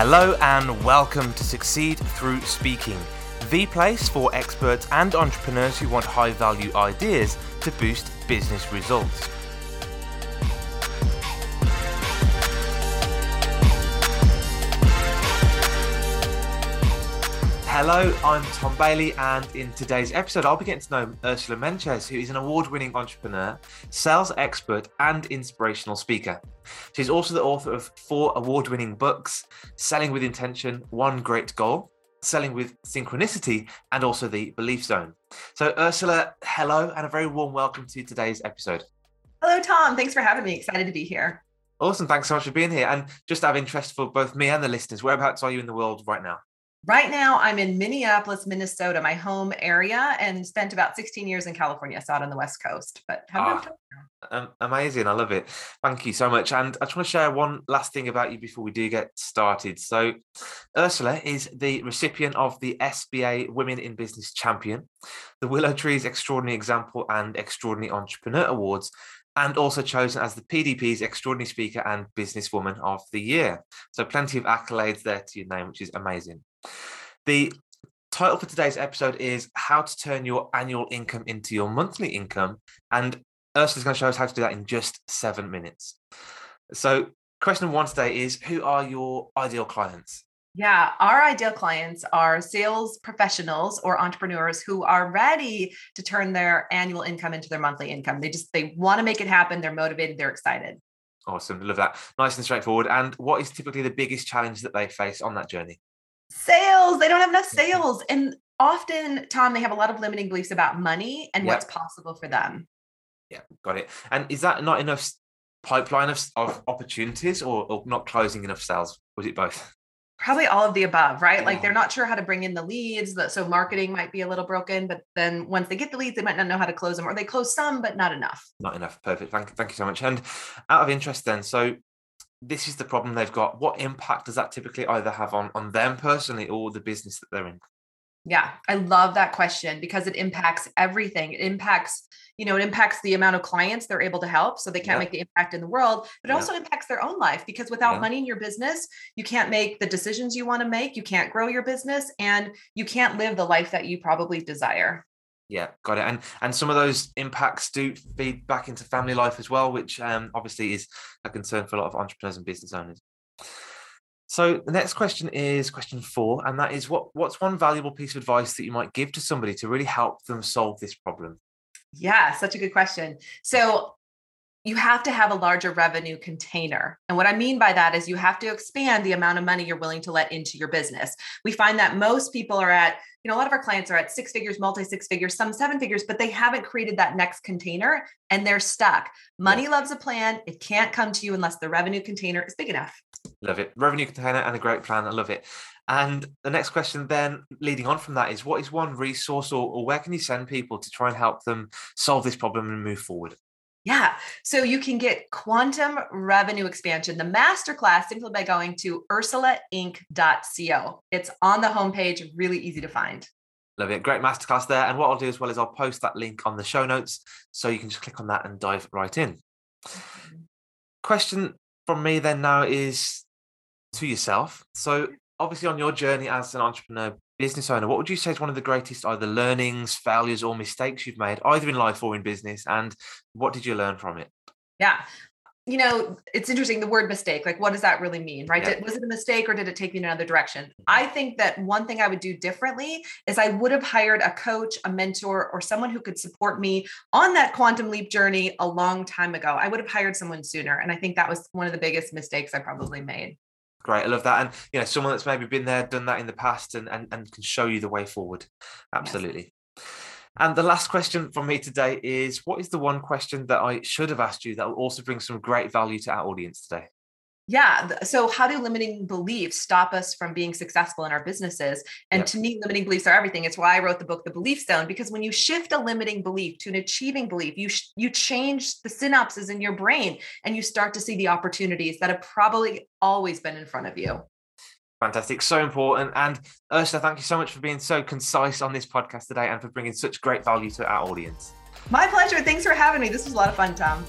Hello and welcome to Succeed Through Speaking, the place for experts and entrepreneurs who want high value ideas to boost business results. Hello, I'm Tom Bailey, and in today's episode, I'll be getting to know Ursula Mentjes, who is an award winning entrepreneur, sales expert, and inspirational speaker. She's also the author of four award winning books Selling with Intention, One Great Goal, Selling with Synchronicity, and also The Belief Zone. So, Ursula, hello, and a very warm welcome to today's episode. Hello, Tom. Thanks for having me. Excited to be here. Awesome. Thanks so much for being here. And just out of interest for both me and the listeners, whereabouts are you in the world right now? Right now, I'm in Minneapolis, Minnesota, my home area, and spent about 16 years in California. So out on the West Coast, but ah, um, amazing. I love it. Thank you so much. And I just want to share one last thing about you before we do get started. So, Ursula is the recipient of the SBA Women in Business Champion, the Willow Trees Extraordinary Example and Extraordinary Entrepreneur Awards, and also chosen as the PDP's Extraordinary Speaker and Businesswoman of the Year. So, plenty of accolades there to your name, which is amazing. The title for today's episode is How to Turn Your Annual Income into Your Monthly Income. And Ursula's going to show us how to do that in just seven minutes. So, question one today is Who are your ideal clients? Yeah, our ideal clients are sales professionals or entrepreneurs who are ready to turn their annual income into their monthly income. They just they want to make it happen, they're motivated, they're excited. Awesome. Love that. Nice and straightforward. And what is typically the biggest challenge that they face on that journey? Sales. They don't have enough mm-hmm. sales. And often, Tom, they have a lot of limiting beliefs about money and yep. what's possible for them. Yeah, got it. And is that not enough pipeline of, of opportunities or, or not closing enough sales? Was it both? Probably all of the above, right? Like they're oh. not sure how to bring in the leads. So marketing might be a little broken, but then once they get the leads, they might not know how to close them, or they close some, but not enough. Not enough. Perfect. Thank, thank you so much. And out of interest, then, so this is the problem they've got. What impact does that typically either have on on them personally or the business that they're in? Yeah, I love that question because it impacts everything. It impacts, you know, it impacts the amount of clients they're able to help. So they can't yeah. make the impact in the world, but it yeah. also impacts their own life because without yeah. money in your business, you can't make the decisions you want to make. You can't grow your business and you can't live the life that you probably desire. Yeah, got it. And and some of those impacts do feed back into family life as well, which um, obviously is a concern for a lot of entrepreneurs and business owners. So the next question is question four, and that is what what's one valuable piece of advice that you might give to somebody to really help them solve this problem? Yeah, such a good question. So you have to have a larger revenue container. And what I mean by that is you have to expand the amount of money you're willing to let into your business. We find that most people are at, you know, a lot of our clients are at six figures, multi six figures, some seven figures, but they haven't created that next container and they're stuck. Money yeah. loves a plan. It can't come to you unless the revenue container is big enough. Love it. Revenue container and a great plan. I love it. And the next question, then leading on from that, is what is one resource or, or where can you send people to try and help them solve this problem and move forward? Yeah. So you can get quantum revenue expansion, the masterclass, simply by going to ursulainc.co. It's on the homepage, really easy to find. Love it. Great masterclass there. And what I'll do as well is I'll post that link on the show notes so you can just click on that and dive right in. Question from me then now is to yourself. So, obviously, on your journey as an entrepreneur, business owner, what would you say is one of the greatest either learnings, failures, or mistakes you've made, either in life or in business? And what did you learn from it? Yeah. You know, it's interesting the word mistake. Like, what does that really mean, right? Yeah. Did, was it a mistake or did it take you in another direction? Mm-hmm. I think that one thing I would do differently is I would have hired a coach, a mentor, or someone who could support me on that quantum leap journey a long time ago. I would have hired someone sooner. And I think that was one of the biggest mistakes I probably made. Great, I love that, and you know, someone that's maybe been there, done that in the past, and and, and can show you the way forward. Absolutely. Yes. And the last question from me today is: What is the one question that I should have asked you that will also bring some great value to our audience today? Yeah. So, how do limiting beliefs stop us from being successful in our businesses? And yep. to me, limiting beliefs are everything. It's why I wrote the book, The Belief Zone, because when you shift a limiting belief to an achieving belief, you sh- you change the synapses in your brain, and you start to see the opportunities that have probably always been in front of you. Fantastic, so important. And Ursula, thank you so much for being so concise on this podcast today, and for bringing such great value to our audience. My pleasure. Thanks for having me. This was a lot of fun, Tom.